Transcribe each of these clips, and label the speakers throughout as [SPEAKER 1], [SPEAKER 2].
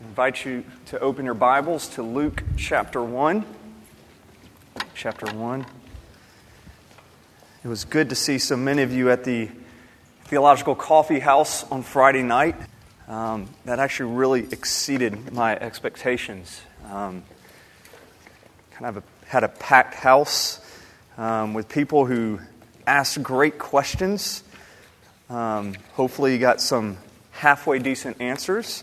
[SPEAKER 1] I invite you to open your Bibles to Luke chapter 1. Chapter 1. It was good to see so many of you at the Theological Coffee House on Friday night. Um, that actually really exceeded my expectations. Um, kind of a, had a packed house um, with people who asked great questions. Um, hopefully, you got some halfway decent answers.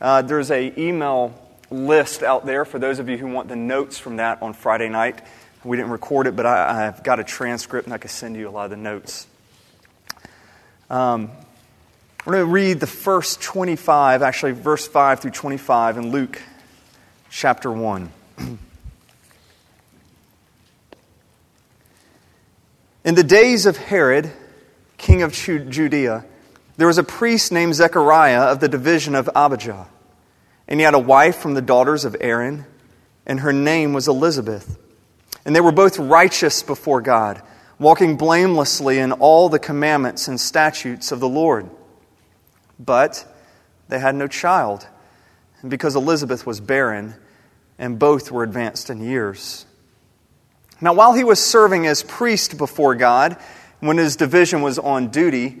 [SPEAKER 1] Uh, there's a email list out there for those of you who want the notes from that on Friday night. We didn't record it, but I, have got a transcript and I can send you a lot of the notes. Um, we're going to read the first 25, actually, verse 5 through 25 in Luke chapter 1. in the days of Herod, king of Judea, there was a priest named Zechariah of the division of Abijah. And he had a wife from the daughters of Aaron, and her name was Elizabeth. And they were both righteous before God, walking blamelessly in all the commandments and statutes of the Lord. But they had no child, and because Elizabeth was barren, and both were advanced in years. Now, while he was serving as priest before God, when his division was on duty,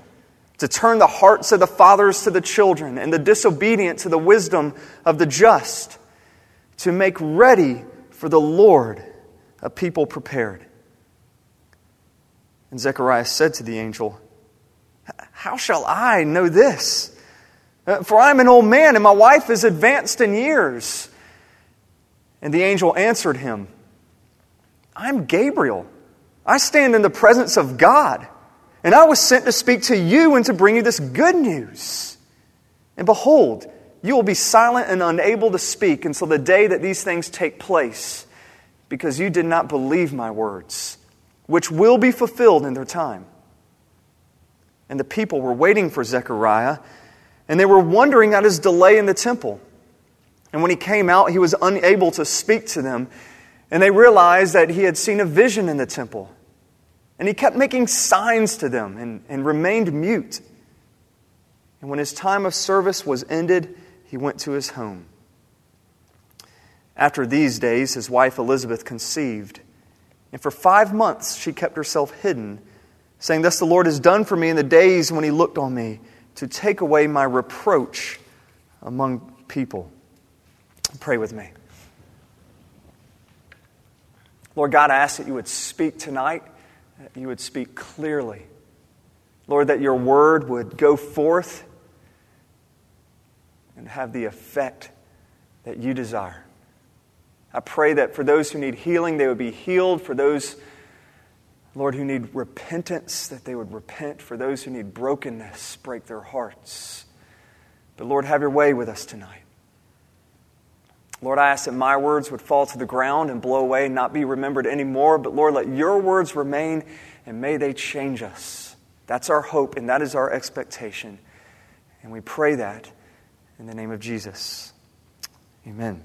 [SPEAKER 1] to turn the hearts of the fathers to the children and the disobedient to the wisdom of the just, to make ready for the Lord a people prepared. And Zechariah said to the angel, How shall I know this? Uh, for I am an old man, and my wife is advanced in years. And the angel answered him, I'm Gabriel. I stand in the presence of God. And I was sent to speak to you and to bring you this good news. And behold, you will be silent and unable to speak until the day that these things take place, because you did not believe my words, which will be fulfilled in their time. And the people were waiting for Zechariah, and they were wondering at his delay in the temple. And when he came out, he was unable to speak to them, and they realized that he had seen a vision in the temple. And he kept making signs to them and, and remained mute. And when his time of service was ended, he went to his home. After these days, his wife Elizabeth conceived. And for five months she kept herself hidden, saying, Thus the Lord has done for me in the days when he looked on me to take away my reproach among people. Pray with me. Lord God, I ask that you would speak tonight that you would speak clearly. Lord, that your word would go forth and have the effect that you desire. I pray that for those who need healing, they would be healed. For those, Lord, who need repentance, that they would repent. For those who need brokenness, break their hearts. But Lord, have your way with us tonight. Lord, I ask that my words would fall to the ground and blow away and not be remembered anymore. But Lord, let your words remain and may they change us. That's our hope and that is our expectation. And we pray that in the name of Jesus. Amen.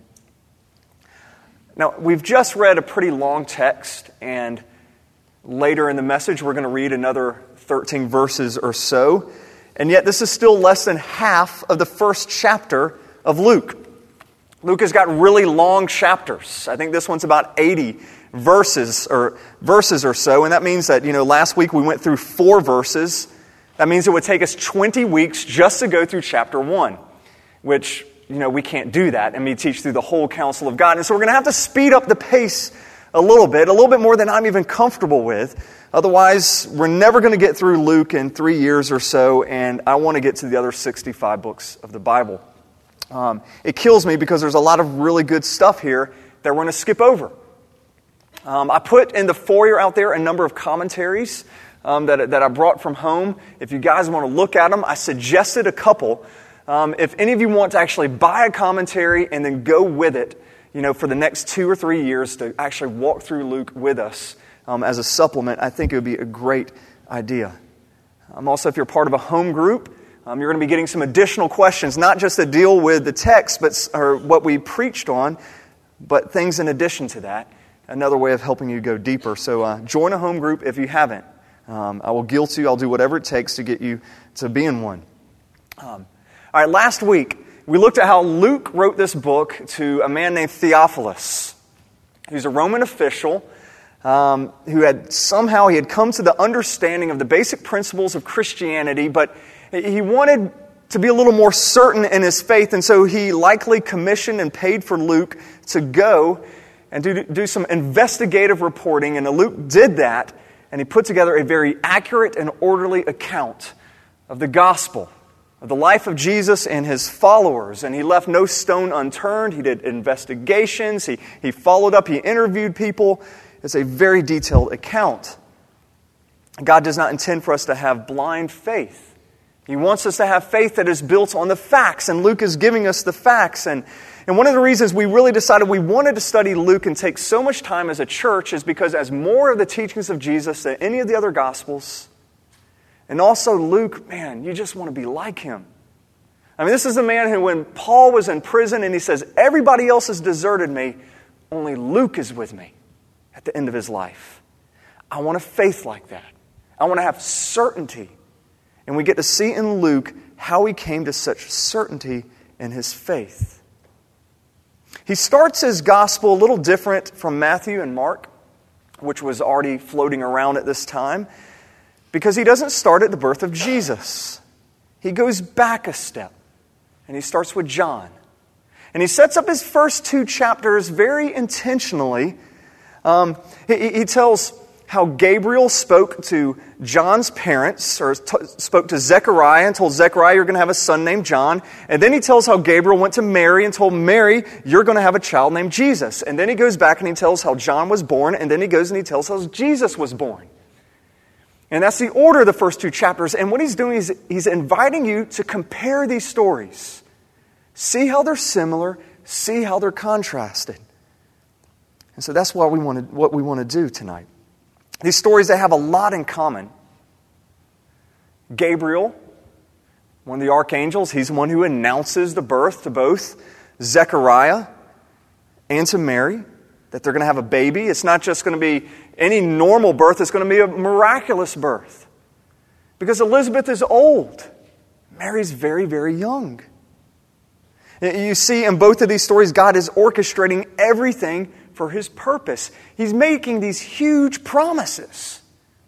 [SPEAKER 1] Now, we've just read a pretty long text, and later in the message, we're going to read another 13 verses or so. And yet, this is still less than half of the first chapter of Luke. Luke has got really long chapters. I think this one's about 80 verses or verses or so, and that means that, you know, last week we went through 4 verses. That means it would take us 20 weeks just to go through chapter 1, which you know, we can't do that and we teach through the whole counsel of God. And so we're going to have to speed up the pace a little bit, a little bit more than I'm even comfortable with. Otherwise, we're never going to get through Luke in three years or so, and I want to get to the other 65 books of the Bible. Um, it kills me because there's a lot of really good stuff here that we're going to skip over. Um, I put in the foyer out there a number of commentaries um, that, that I brought from home. If you guys want to look at them, I suggested a couple. Um, if any of you want to actually buy a commentary and then go with it, you know, for the next two or three years to actually walk through Luke with us um, as a supplement, I think it would be a great idea. Um, also, if you're part of a home group, um, you're going to be getting some additional questions, not just to deal with the text but, or what we preached on, but things in addition to that. Another way of helping you go deeper. So uh, join a home group if you haven't. Um, I will guilt you. I'll do whatever it takes to get you to be in one. Um, all right, last week we looked at how Luke wrote this book to a man named Theophilus. He's a Roman official um, who had somehow he had come to the understanding of the basic principles of Christianity, but he wanted to be a little more certain in his faith, and so he likely commissioned and paid for Luke to go and do, do some investigative reporting. And Luke did that, and he put together a very accurate and orderly account of the gospel, of the life of Jesus and his followers. And he left no stone unturned. He did investigations, he, he followed up, he interviewed people. It's a very detailed account. God does not intend for us to have blind faith. He wants us to have faith that is built on the facts, and Luke is giving us the facts. And, and one of the reasons we really decided we wanted to study Luke and take so much time as a church is because, as more of the teachings of Jesus than any of the other Gospels, and also Luke, man, you just want to be like him. I mean, this is a man who, when Paul was in prison and he says, Everybody else has deserted me, only Luke is with me at the end of his life. I want a faith like that. I want to have certainty and we get to see in Luke how he came to such certainty in his faith. He starts his gospel a little different from Matthew and Mark, which was already floating around at this time, because he doesn't start at the birth of Jesus. He goes back a step, and he starts with John. And he sets up his first two chapters very intentionally. Um, he, he tells how Gabriel spoke to John's parents, or t- spoke to Zechariah and told Zechariah, You're going to have a son named John. And then he tells how Gabriel went to Mary and told Mary, You're going to have a child named Jesus. And then he goes back and he tells how John was born. And then he goes and he tells how Jesus was born. And that's the order of the first two chapters. And what he's doing is he's inviting you to compare these stories, see how they're similar, see how they're contrasted. And so that's what we want to, what we want to do tonight. These stories, they have a lot in common. Gabriel, one of the archangels, he's the one who announces the birth to both Zechariah and to Mary that they're going to have a baby. It's not just going to be any normal birth, it's going to be a miraculous birth. Because Elizabeth is old, Mary's very, very young. You see, in both of these stories, God is orchestrating everything for his purpose. He's making these huge promises.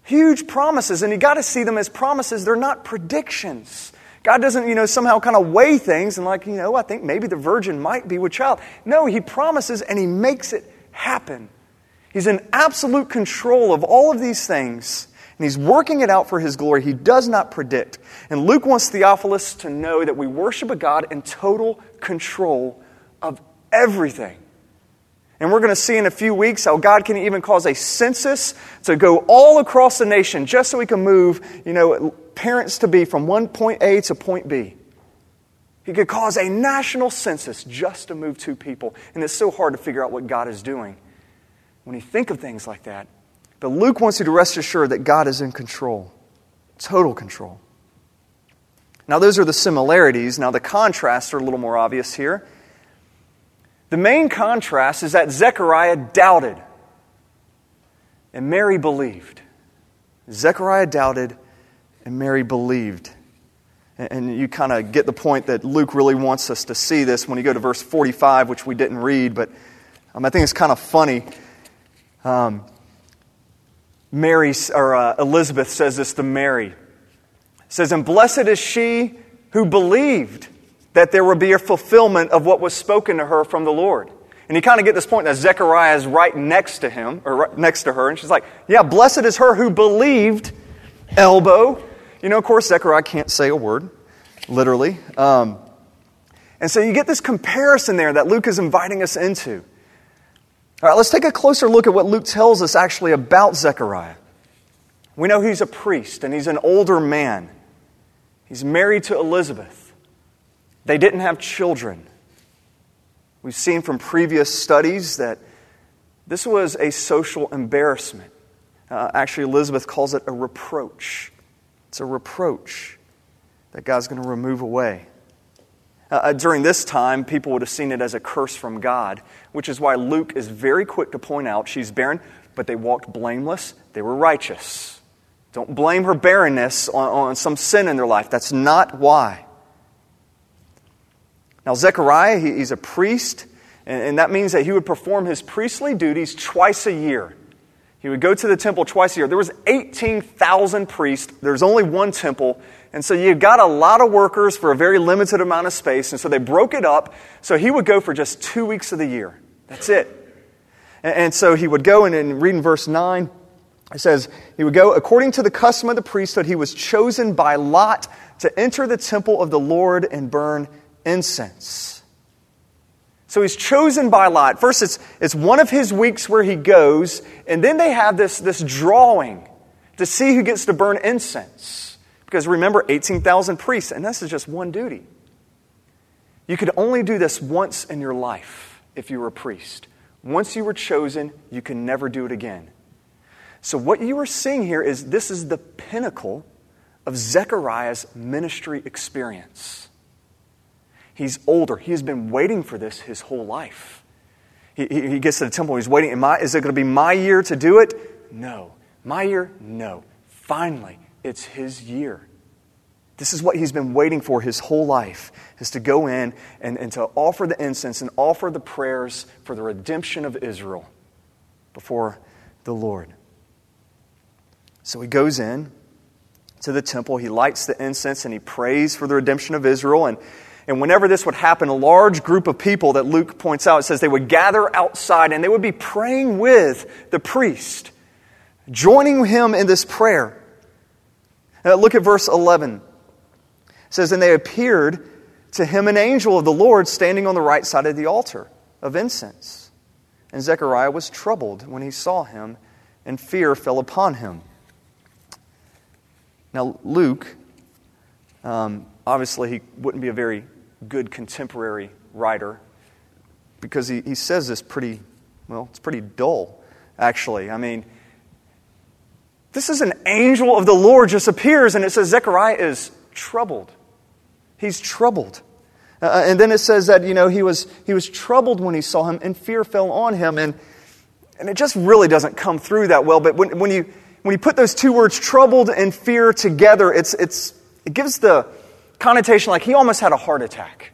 [SPEAKER 1] Huge promises, and you got to see them as promises. They're not predictions. God doesn't, you know, somehow kind of weigh things and, like, you know, I think maybe the virgin might be with child. No, He promises and He makes it happen. He's in absolute control of all of these things, and He's working it out for His glory. He does not predict. And Luke wants Theophilus to know that we worship a God in total control of everything. And we're going to see in a few weeks how God can even cause a census to go all across the nation just so we can move, you know, parents to be from one point A to point B. He could cause a national census just to move two people. And it's so hard to figure out what God is doing when you think of things like that. But Luke wants you to rest assured that God is in control, total control. Now, those are the similarities. Now, the contrasts are a little more obvious here. The main contrast is that Zechariah doubted and Mary believed. Zechariah doubted and Mary believed. And you kind of get the point that Luke really wants us to see this when you go to verse 45, which we didn't read, but um, I think it's kind of funny. Um, Mary, or uh, Elizabeth says this to Mary. It says, And blessed is she who believed that there would be a fulfillment of what was spoken to her from the Lord. And you kind of get this point that Zechariah is right next to him, or right next to her, and she's like, Yeah, blessed is her who believed, elbow. You know, of course, Zechariah can't say a word, literally. Um, and so you get this comparison there that Luke is inviting us into. All right, let's take a closer look at what Luke tells us actually about Zechariah. We know he's a priest and he's an older man. He's married to Elizabeth. They didn't have children. We've seen from previous studies that this was a social embarrassment. Uh, actually, Elizabeth calls it a reproach. It's a reproach that God's going to remove away. Uh, uh, during this time, people would have seen it as a curse from God, which is why Luke is very quick to point out she's barren, but they walked blameless, they were righteous. Don't blame her barrenness on, on some sin in their life. That's not why. Now, Zechariah, he, he's a priest, and, that means that he would perform his priestly duties twice a year. He would go to the temple twice a year. There was 18,000 priests. There's only one temple. And so you've got a lot of workers for a very limited amount of space. And so they broke it up. So he would go for just two weeks of the year. That's it. And, and so he would go, and, and read in verse 9, it says, He would go according to the custom of the priesthood. He was chosen by lot to enter the temple of the Lord and burn incense. So he's chosen by Lot. First, it's, it's one of his weeks where he goes, and then they have this, this drawing to see who gets to burn incense. Because remember, 18,000 priests, and this is just one duty. You could only do this once in your life if you were a priest. Once you were chosen, you can never do it again. So, what you are seeing here is this is the pinnacle of Zechariah's ministry experience. He's older. He has been waiting for this his whole life. He, he, gets to the temple. He's waiting. Am I, is it going to be my year to do it? No. My year? No. Finally, it's his year. This is what he's been waiting for his whole life, is to go in and, and to offer the incense and offer the prayers for the redemption of Israel before the Lord. So he goes in to the temple, he lights the incense, and he prays for the redemption of Israel. And and whenever this would happen, a large group of people that Luke points out, says they would gather outside and they would be praying with the priest, joining him in this prayer. Uh, look at verse 11. It says, And they appeared to him an angel of the Lord standing on the right side of the altar of incense. And Zechariah was troubled when he saw him, and fear fell upon him. Now, Luke, um, obviously, he wouldn't be a very good contemporary writer because he, he says this pretty, well, it's pretty dull, actually. I mean, this is an angel of the Lord just appears, and it says Zechariah is troubled. He's troubled. Uh, uh, and then it says that, you know, he was, he was troubled when he saw him, and fear fell on him. And, and it just really doesn't come through that well. But when, when, you, when you put those two words, troubled and fear, together, it's, it's, it gives the, connotation like he almost had a heart attack.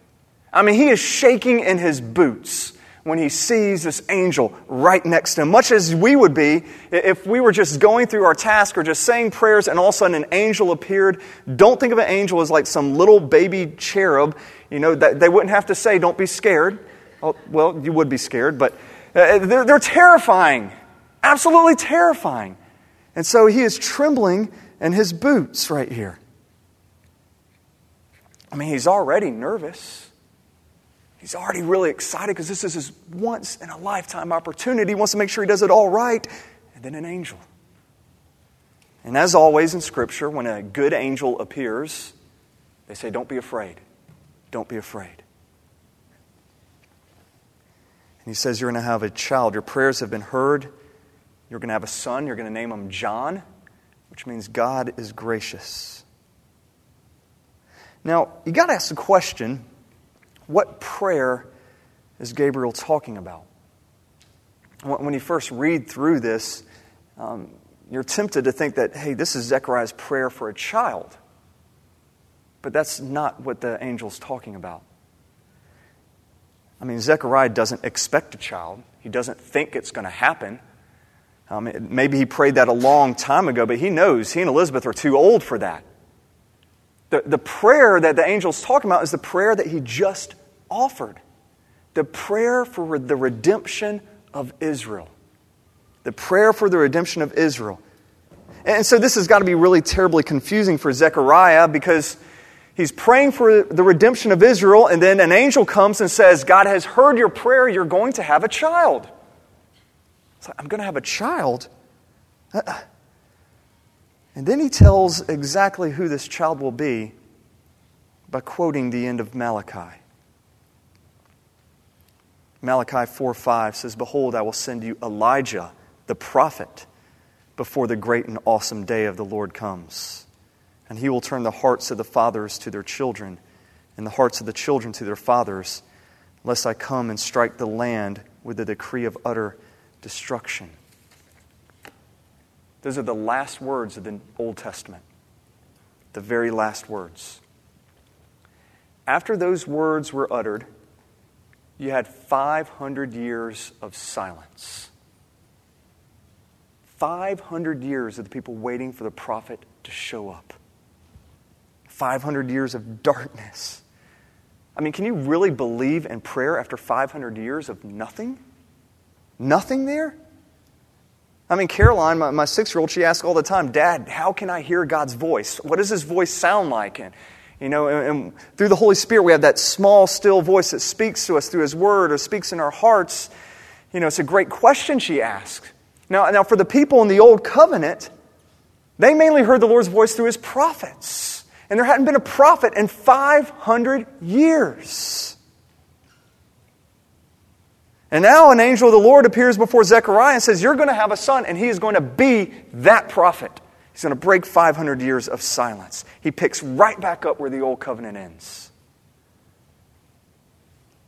[SPEAKER 1] I mean, he is shaking in his boots when he sees this angel right next to him, much as we would be if we were just going through our task or just saying prayers and all of a sudden an angel appeared. Don't think of an angel as like some little baby cherub, you know, that they wouldn't have to say, don't be scared. Oh, well, you would be scared, but uh, they're, they're terrifying, absolutely terrifying. And so he is trembling in his boots right here. I mean, he's already nervous. He's already really excited because this is his once in a lifetime opportunity. He wants to make sure he does it all right. And then an angel. And as always in Scripture, when a good angel appears, they say, Don't be afraid. Don't be afraid. And he says, You're going to have a child. Your prayers have been heard. You're going to have a son. You're going to name him John, which means God is gracious. Now, you got to ask the question what prayer is Gabriel talking about? When you first read through this, um, you're tempted to think that, hey, this is Zechariah's prayer for a child. But that's not what the angel's talking about. I mean, Zechariah doesn't expect a child, he doesn't think it's going to happen. Um, maybe he prayed that a long time ago, but he knows he and Elizabeth are too old for that. The, the prayer that the angel's talking about is the prayer that he just offered the prayer for the redemption of Israel. The prayer for the redemption of Israel. And so this has got to be really terribly confusing for Zechariah because he's praying for the redemption of Israel, and then an angel comes and says, God has heard your prayer, you're going to have a child. It's like, I'm going to have a child? Uh, uh, And then he tells exactly who this child will be by quoting the end of Malachi. Malachi 4 5 says, Behold, I will send you Elijah, the prophet, before the great and awesome day of the Lord comes. And he will turn the hearts of the fathers to their children, and the hearts of the children to their fathers, lest I come and strike the land with a decree of utter destruction. Those are the last words of the Old Testament. The very last words. After those words were uttered, you had 500 years of silence. 500 years of the people waiting for the prophet to show up. 500 years of darkness. I mean, can you really believe in prayer after 500 years of nothing? Nothing there? I mean, Caroline, my, my six year old, she asks all the time, Dad, how can I hear God's voice? What does his voice sound like? And, you know, and, and through the Holy Spirit, we have that small, still voice that speaks to us through his word or speaks in our hearts. You know, it's a great question she asks. Now, now, for the people in the Old Covenant, they mainly heard the Lord's voice through his prophets. And there hadn't been a prophet in 500 years. And now an angel of the Lord appears before Zechariah and says, You're going to have a son, and he is going to be that prophet. He's going to break 500 years of silence. He picks right back up where the old covenant ends.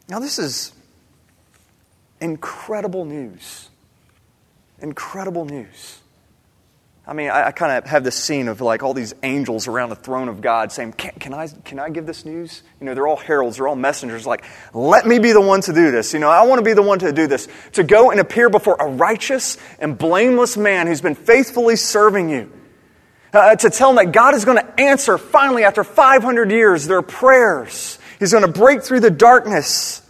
[SPEAKER 1] Now, this is incredible news. Incredible news. I mean, I, I kind of have this scene of like all these angels around the throne of God saying, can, can, I, can I give this news? You know, they're all heralds, they're all messengers. Like, let me be the one to do this. You know, I want to be the one to do this. To go and appear before a righteous and blameless man who's been faithfully serving you. Uh, to tell them that God is going to answer finally after 500 years their prayers. He's going to break through the darkness.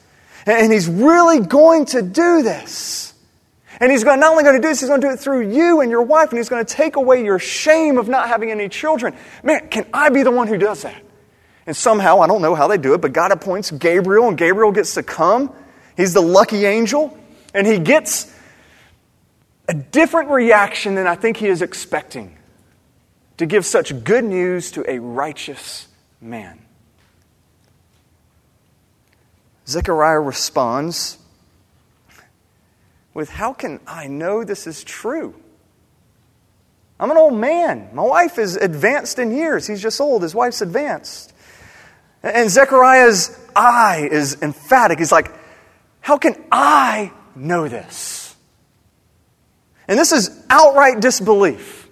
[SPEAKER 1] And He's really going to do this. And he's not only going to do this, he's going to do it through you and your wife, and he's going to take away your shame of not having any children. Man, can I be the one who does that? And somehow, I don't know how they do it, but God appoints Gabriel, and Gabriel gets to come. He's the lucky angel, and he gets a different reaction than I think he is expecting to give such good news to a righteous man. Zechariah responds with how can I know this is true? I'm an old man. My wife is advanced in years. He's just old. His wife's advanced. And Zechariah's I is emphatic. He's like, How can I know this? And this is outright disbelief.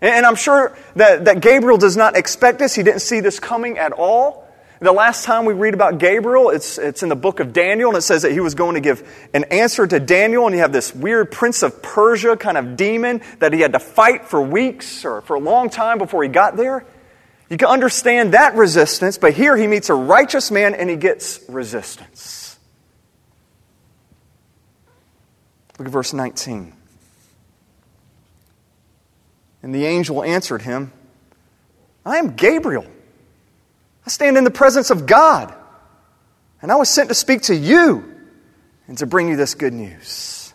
[SPEAKER 1] And I'm sure that, that Gabriel does not expect this. He didn't see this coming at all. The last time we read about Gabriel, it's, it's in the book of Daniel, and it says that he was going to give an answer to Daniel, and you have this weird prince of Persia kind of demon that he had to fight for weeks or for a long time before he got there. You can understand that resistance, but here he meets a righteous man and he gets resistance. Look at verse 19. And the angel answered him, I am Gabriel I stand in the presence of God. And I was sent to speak to you and to bring you this good news.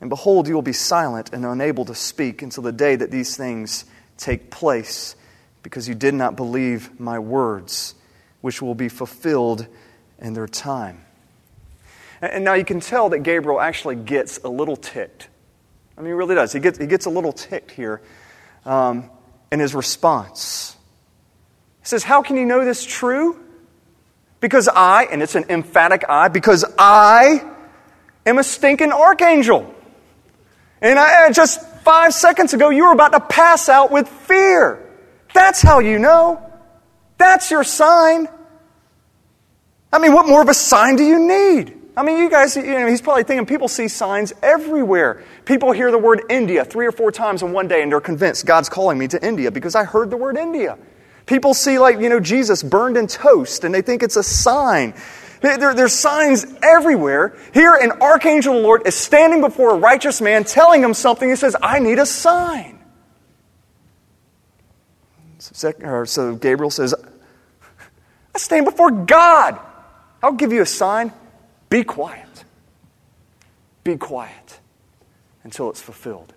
[SPEAKER 1] And behold, you will be silent and unable to speak until the day that these things take place, because you did not believe my words, which will be fulfilled in their time. And now you can tell that Gabriel actually gets a little ticked. I mean, he really does. He gets, he gets a little ticked here um, in his response. He says, How can you know this true? Because I, and it's an emphatic I, because I am a stinking archangel. And I, uh, just five seconds ago, you were about to pass out with fear. That's how you know. That's your sign. I mean, what more of a sign do you need? I mean, you guys, you know, he's probably thinking people see signs everywhere. People hear the word India three or four times in one day and they're convinced God's calling me to India because I heard the word India. People see, like, you know, Jesus burned in toast and they think it's a sign. There, there's signs everywhere. Here, an archangel of the Lord is standing before a righteous man telling him something. He says, I need a sign. So Gabriel says, I stand before God. I'll give you a sign. Be quiet. Be quiet until it's fulfilled.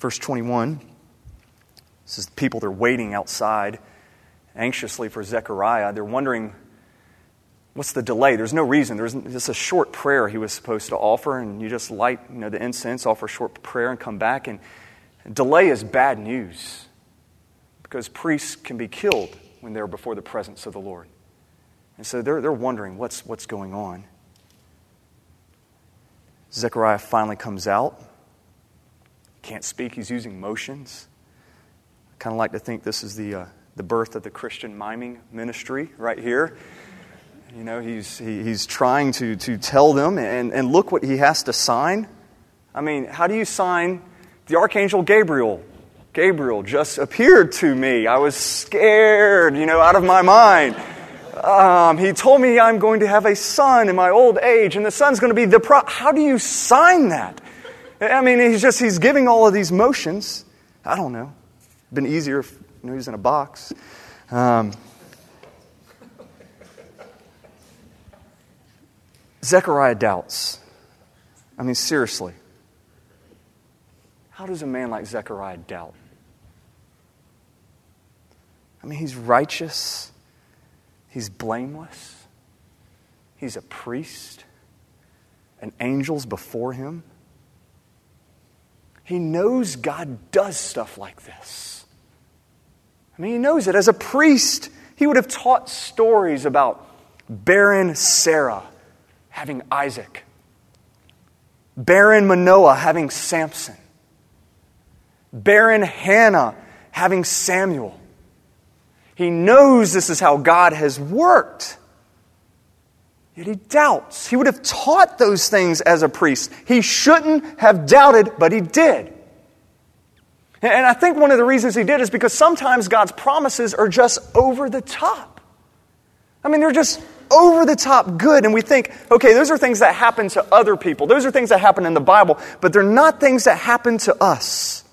[SPEAKER 1] Verse 21 this is people they're waiting outside anxiously for Zechariah. They're wondering what's the delay? There's no reason. There's just a short prayer he was supposed to offer, and you just light you know, the incense, offer a short prayer, and come back. And delay is bad news because priests can be killed when they're before the presence of the Lord. And so they're, they're wondering what's, what's going on. Zechariah finally comes out. Can't speak, he's using motions. I kind of like to think this is the, uh, the birth of the Christian miming ministry right here. You know, he's, he, he's trying to, to tell them, and, and look what he has to sign. I mean, how do you sign the Archangel Gabriel? Gabriel just appeared to me. I was scared, you know, out of my mind. Um, he told me I'm going to have a son in my old age, and the son's going to be the pro. How do you sign that? I mean, he's just he's giving all of these motions. I don't know. Been easier if you know, he's in a box. Um, Zechariah doubts. I mean, seriously. How does a man like Zechariah doubt? I mean, he's righteous. He's blameless. He's a priest, and angels before him. He knows God does stuff like this. I mean, he knows it. As a priest, he would have taught stories about barren Sarah having Isaac, barren Manoah having Samson, barren Hannah having Samuel. He knows this is how God has worked. Yet he doubts. He would have taught those things as a priest. He shouldn't have doubted, but he did. And I think one of the reasons he did is because sometimes God's promises are just over the top. I mean, they're just over the top good. And we think, okay, those are things that happen to other people. Those are things that happen in the Bible, but they're not things that happen to us.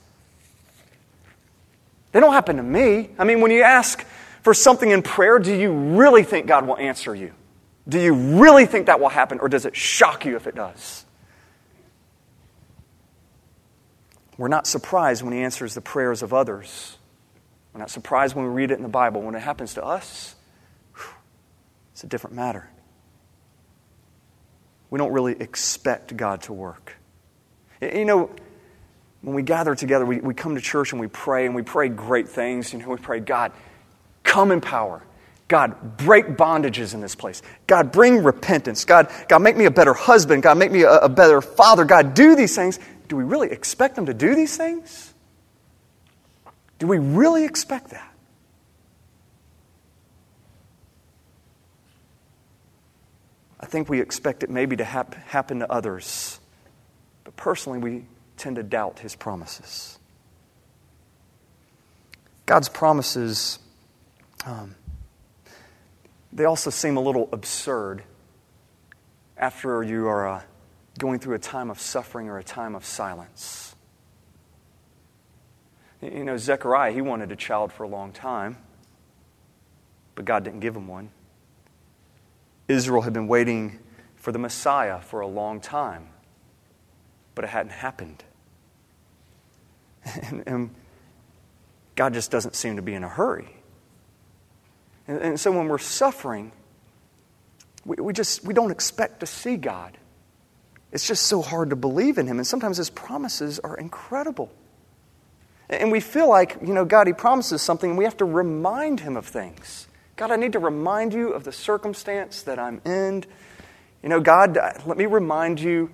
[SPEAKER 1] They don't happen to me. I mean, when you ask for something in prayer, do you really think God will answer you? Do you really think that will happen, or does it shock you if it does? We're not surprised when He answers the prayers of others. We're not surprised when we read it in the Bible. When it happens to us, it's a different matter. We don't really expect God to work. You know, when we gather together, we, we come to church and we pray, and we pray great things. You know, we pray, God, Come in power. God, break bondages in this place. God, bring repentance. God, God, make me a better husband. God, make me a, a better father. God, do these things. Do we really expect them to do these things? Do we really expect that? I think we expect it maybe to hap- happen to others, but personally, we tend to doubt his promises. God's promises um, they also seem a little absurd after you are uh, going through a time of suffering or a time of silence. You know, Zechariah, he wanted a child for a long time, but God didn't give him one. Israel had been waiting for the Messiah for a long time, but it hadn't happened. And, and God just doesn't seem to be in a hurry. And, and so when we're suffering, we, we just we don't expect to see God. It's just so hard to believe in Him. And sometimes His promises are incredible. And we feel like, you know, God, He promises something, and we have to remind Him of things. God, I need to remind you of the circumstance that I'm in. You know, God, let me remind you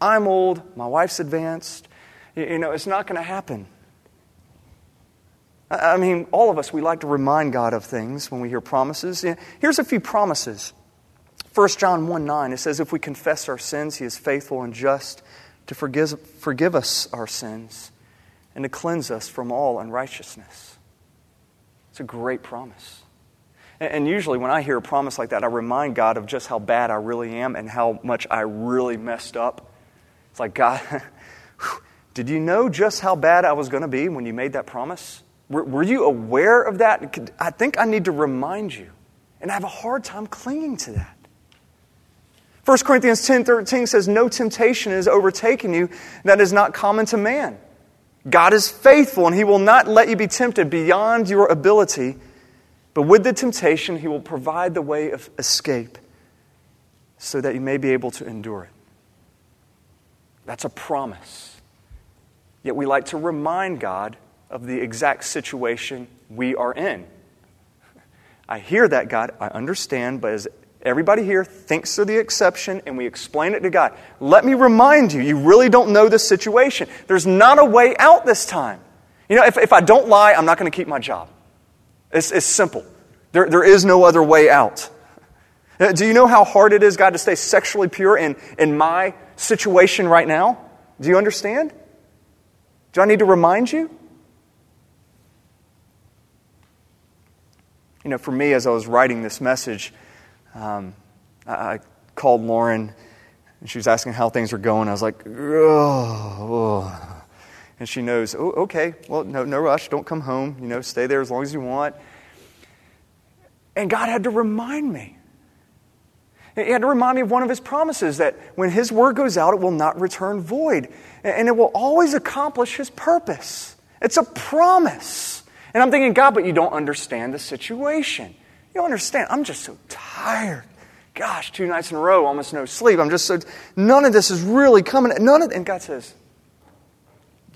[SPEAKER 1] I'm old, my wife's advanced. You know, it's not going to happen. I mean, all of us, we like to remind God of things when we hear promises. Here's a few promises. 1 John 1 9, it says, If we confess our sins, he is faithful and just to forgive, forgive us our sins and to cleanse us from all unrighteousness. It's a great promise. And usually, when I hear a promise like that, I remind God of just how bad I really am and how much I really messed up. It's like, God, did you know just how bad I was going to be when you made that promise? Were, were you aware of that? I think I need to remind you. And I have a hard time clinging to that. 1 Corinthians 10 13 says, No temptation is overtaken you that is not common to man. God is faithful, and He will not let you be tempted beyond your ability, but with the temptation, He will provide the way of escape so that you may be able to endure it. That's a promise. Yet we like to remind God of the exact situation we are in. I hear that, God. I understand, but as everybody here thinks of the exception and we explain it to God, let me remind you, you really don't know the situation. There's not a way out this time. You know, if, if I don't lie, I'm not going to keep my job. It's, it's simple. There, there is no other way out. Uh, do you know how hard it is, God, to stay sexually pure in, in my situation right now? Do you understand? Do I need to remind you? You know, for me, as I was writing this message, um, I, called Lauren and she was asking how things were going. I was like, oh, and she knows, oh, okay, well, no, no rush. Don't come home. You know, stay there as long as you want. And God had to remind me. He had to remind me of one of his promises that when his word goes out, it will not return void, and it will always accomplish his purpose. It's a promise. And I'm thinking, God, but you don't understand the situation. You don't understand. I'm just so tired. Gosh, two nights in a row, almost no sleep. I'm just so, none of this is really coming. None of, and God says,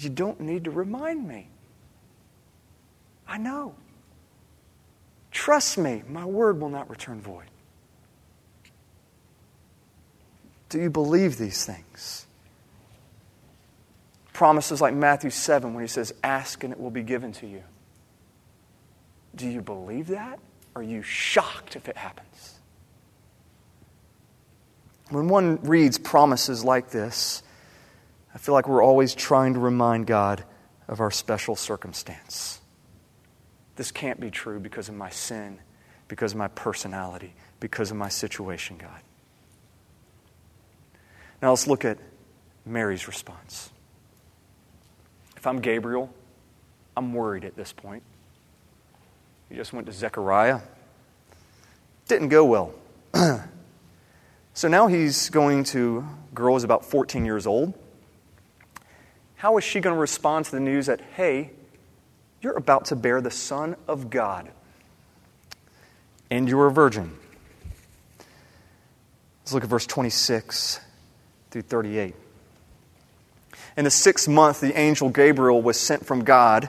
[SPEAKER 1] You don't need to remind me. I know. Trust me, my word will not return void. Do you believe these things? Promises like Matthew 7 when he says, Ask and it will be given to you. Do you believe that? Are you shocked if it happens? When one reads promises like this, I feel like we're always trying to remind God of our special circumstance. This can't be true because of my sin, because of my personality, because of my situation, God. Now let's look at Mary's response. If I'm Gabriel, I'm worried at this point. He just went to Zechariah. Didn't go well. so now he's going to, a girl is about 14 years old. How is she going to respond to the news that, hey, you're about to bear the Son of God and you're a virgin? Let's look at verse 26 through 38. In the sixth month, the angel Gabriel was sent from God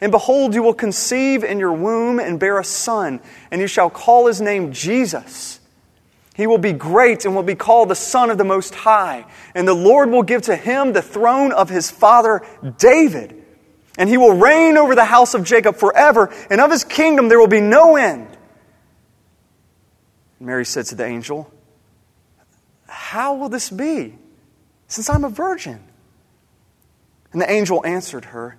[SPEAKER 1] And behold, you will conceive in your womb and bear a son, and you shall call his name Jesus. He will be great and will be called the Son of the Most High. And the Lord will give to him the throne of his father David. And he will reign over the house of Jacob forever, and of his kingdom there will be no end. Mary said to the angel, How will this be, since I'm a virgin? And the angel answered her,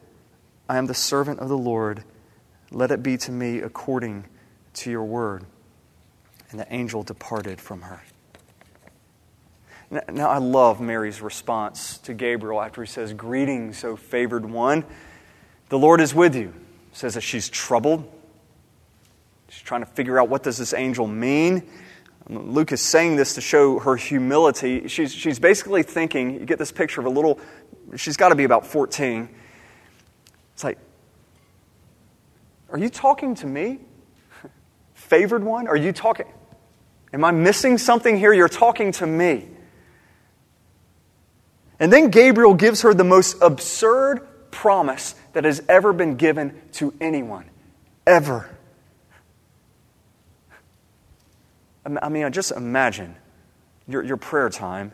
[SPEAKER 1] I am the servant of the Lord. Let it be to me according to your word. And the angel departed from her. Now, I love Mary's response to Gabriel after he says, Greetings, O favored one. The Lord is with you. says that she's troubled. She's trying to figure out what does this angel mean. Luke is saying this to show her humility. She's, she's basically thinking, you get this picture of a little, she's got to be about 14. It's like, are you talking to me? Favored one? Are you talking? Am I missing something here? You're talking to me. And then Gabriel gives her the most absurd promise that has ever been given to anyone. Ever. I mean, just imagine your, your prayer time,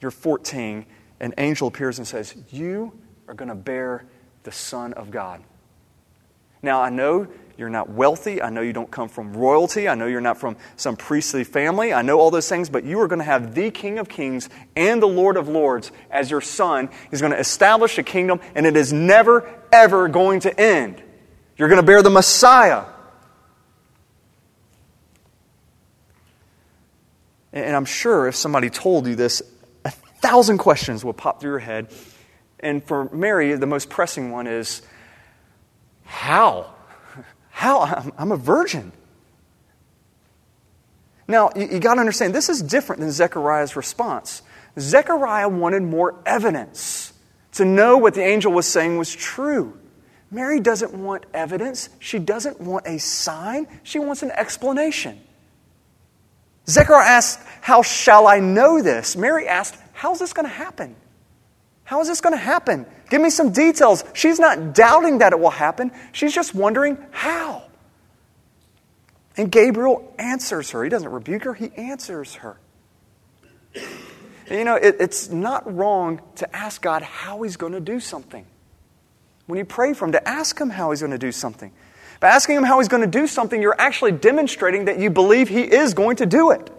[SPEAKER 1] you're 14, an angel appears and says, You are going to bear the Son of God. Now, I know you're not wealthy. I know you don't come from royalty. I know you're not from some priestly family. I know all those things, but you are going to have the King of Kings and the Lord of Lords as your son. He's going to establish a kingdom, and it is never, ever going to end. You're going to bear the Messiah. And I'm sure if somebody told you this, a thousand questions would pop through your head. And for Mary, the most pressing one is how? How? I'm a virgin. Now, you, you got to understand, this is different than Zechariah's response. Zechariah wanted more evidence to know what the angel was saying was true. Mary doesn't want evidence. She doesn't want a sign. She wants an explanation. Zechariah asked, How shall I know this? Mary asked, How's this going to happen? How is this going to happen? Give me some details. She's not doubting that it will happen, she's just wondering how. And Gabriel answers her. He doesn't rebuke her, he answers her. And you know, it, it's not wrong to ask God how He's going to do something. When you pray for Him, to ask Him how He's going to do something. By asking Him how He's going to do something, you're actually demonstrating that you believe He is going to do it.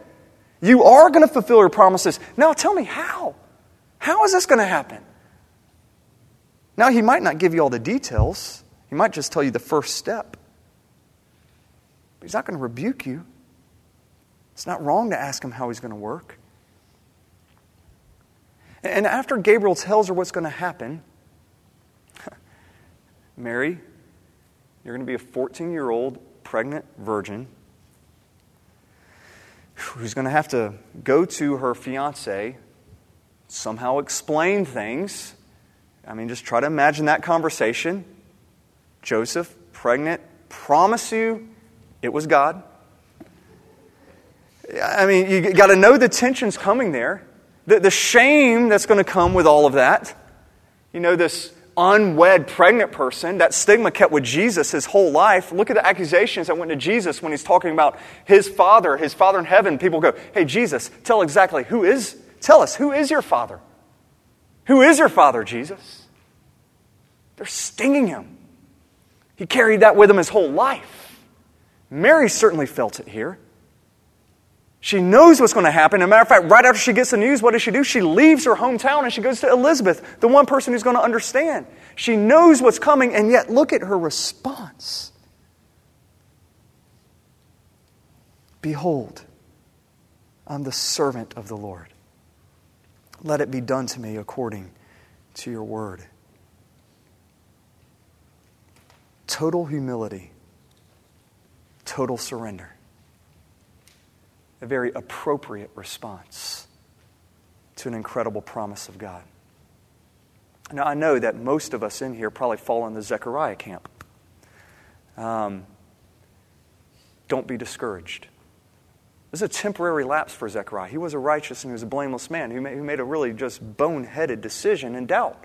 [SPEAKER 1] You are going to fulfill your promises. Now tell me how. How is this going to happen? Now, he might not give you all the details, he might just tell you the first step. But he's not going to rebuke you. It's not wrong to ask him how he's going to work. And after Gabriel tells her what's going to happen, Mary, you're going to be a 14 year old pregnant virgin who's going to have to go to her fiance somehow explain things. I mean, just try to imagine that conversation. Joseph, pregnant, promise you it was God. I mean, you got to know the tension's coming there, the, the shame that's going to come with all of that. You know, this unwed pregnant person, that stigma kept with Jesus his whole life. Look at the accusations that went to Jesus when he's talking about his father, his father in heaven. People go, Hey, Jesus, tell exactly who is Tell us, who is your father? Who is your father, Jesus? They're stinging him. He carried that with him his whole life. Mary certainly felt it here. She knows what's going to happen. As a matter of fact, right after she gets the news, what does she do? She leaves her hometown and she goes to Elizabeth, the one person who's going to understand. She knows what's coming, and yet look at her response. Behold, I'm the servant of the Lord. Let it be done to me according to your word. Total humility, total surrender. A very appropriate response to an incredible promise of God. Now, I know that most of us in here probably fall in the Zechariah camp. Um, don't be discouraged. This is a temporary lapse for Zechariah. He was a righteous and he was a blameless man who made, who made a really just boneheaded decision in doubt.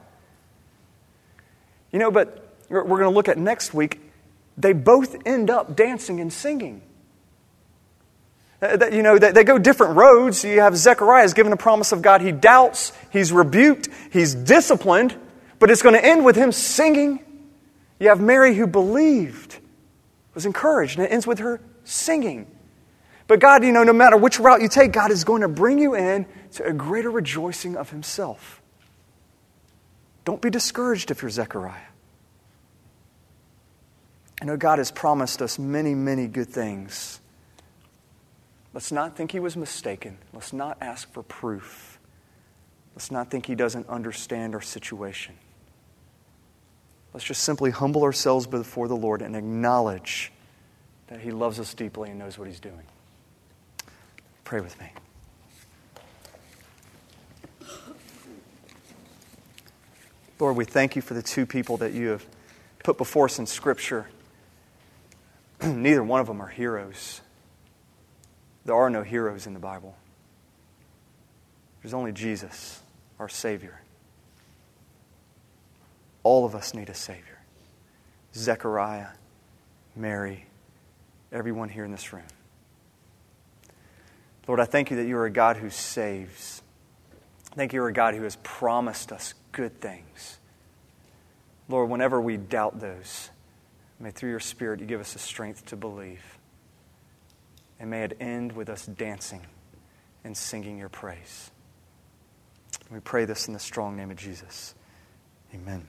[SPEAKER 1] You know, but we're going to look at next week. They both end up dancing and singing. Uh, you know, they go different roads. You have Zechariah is given a promise of God. He doubts, he's rebuked, he's disciplined, but it's going to end with him singing. You have Mary who believed, was encouraged, and it ends with her singing. But God, you know, no matter which route you take, God is going to bring you in to a greater rejoicing of Himself. Don't be discouraged if you're Zechariah. I know God has promised us many, many good things. Let's not think He was mistaken. Let's not ask for proof. Let's not think He doesn't understand our situation. Let's just simply humble ourselves before the Lord and acknowledge that He loves us deeply and knows what He's doing. Pray with me. Lord, we thank you for the two people that you have put before us in Scripture. Neither one of them are heroes. There are no heroes in the Bible. There's only Jesus, our Savior. All of us need a Savior. Zechariah, Mary, everyone here in this room. Lord, I thank you that you are a God who saves. Thank you, you are a God who has promised us good things. Lord, whenever we doubt those, may through your Spirit you give us the strength to believe. And may it end with us dancing and singing your praise. We pray this in the strong name of Jesus. Amen.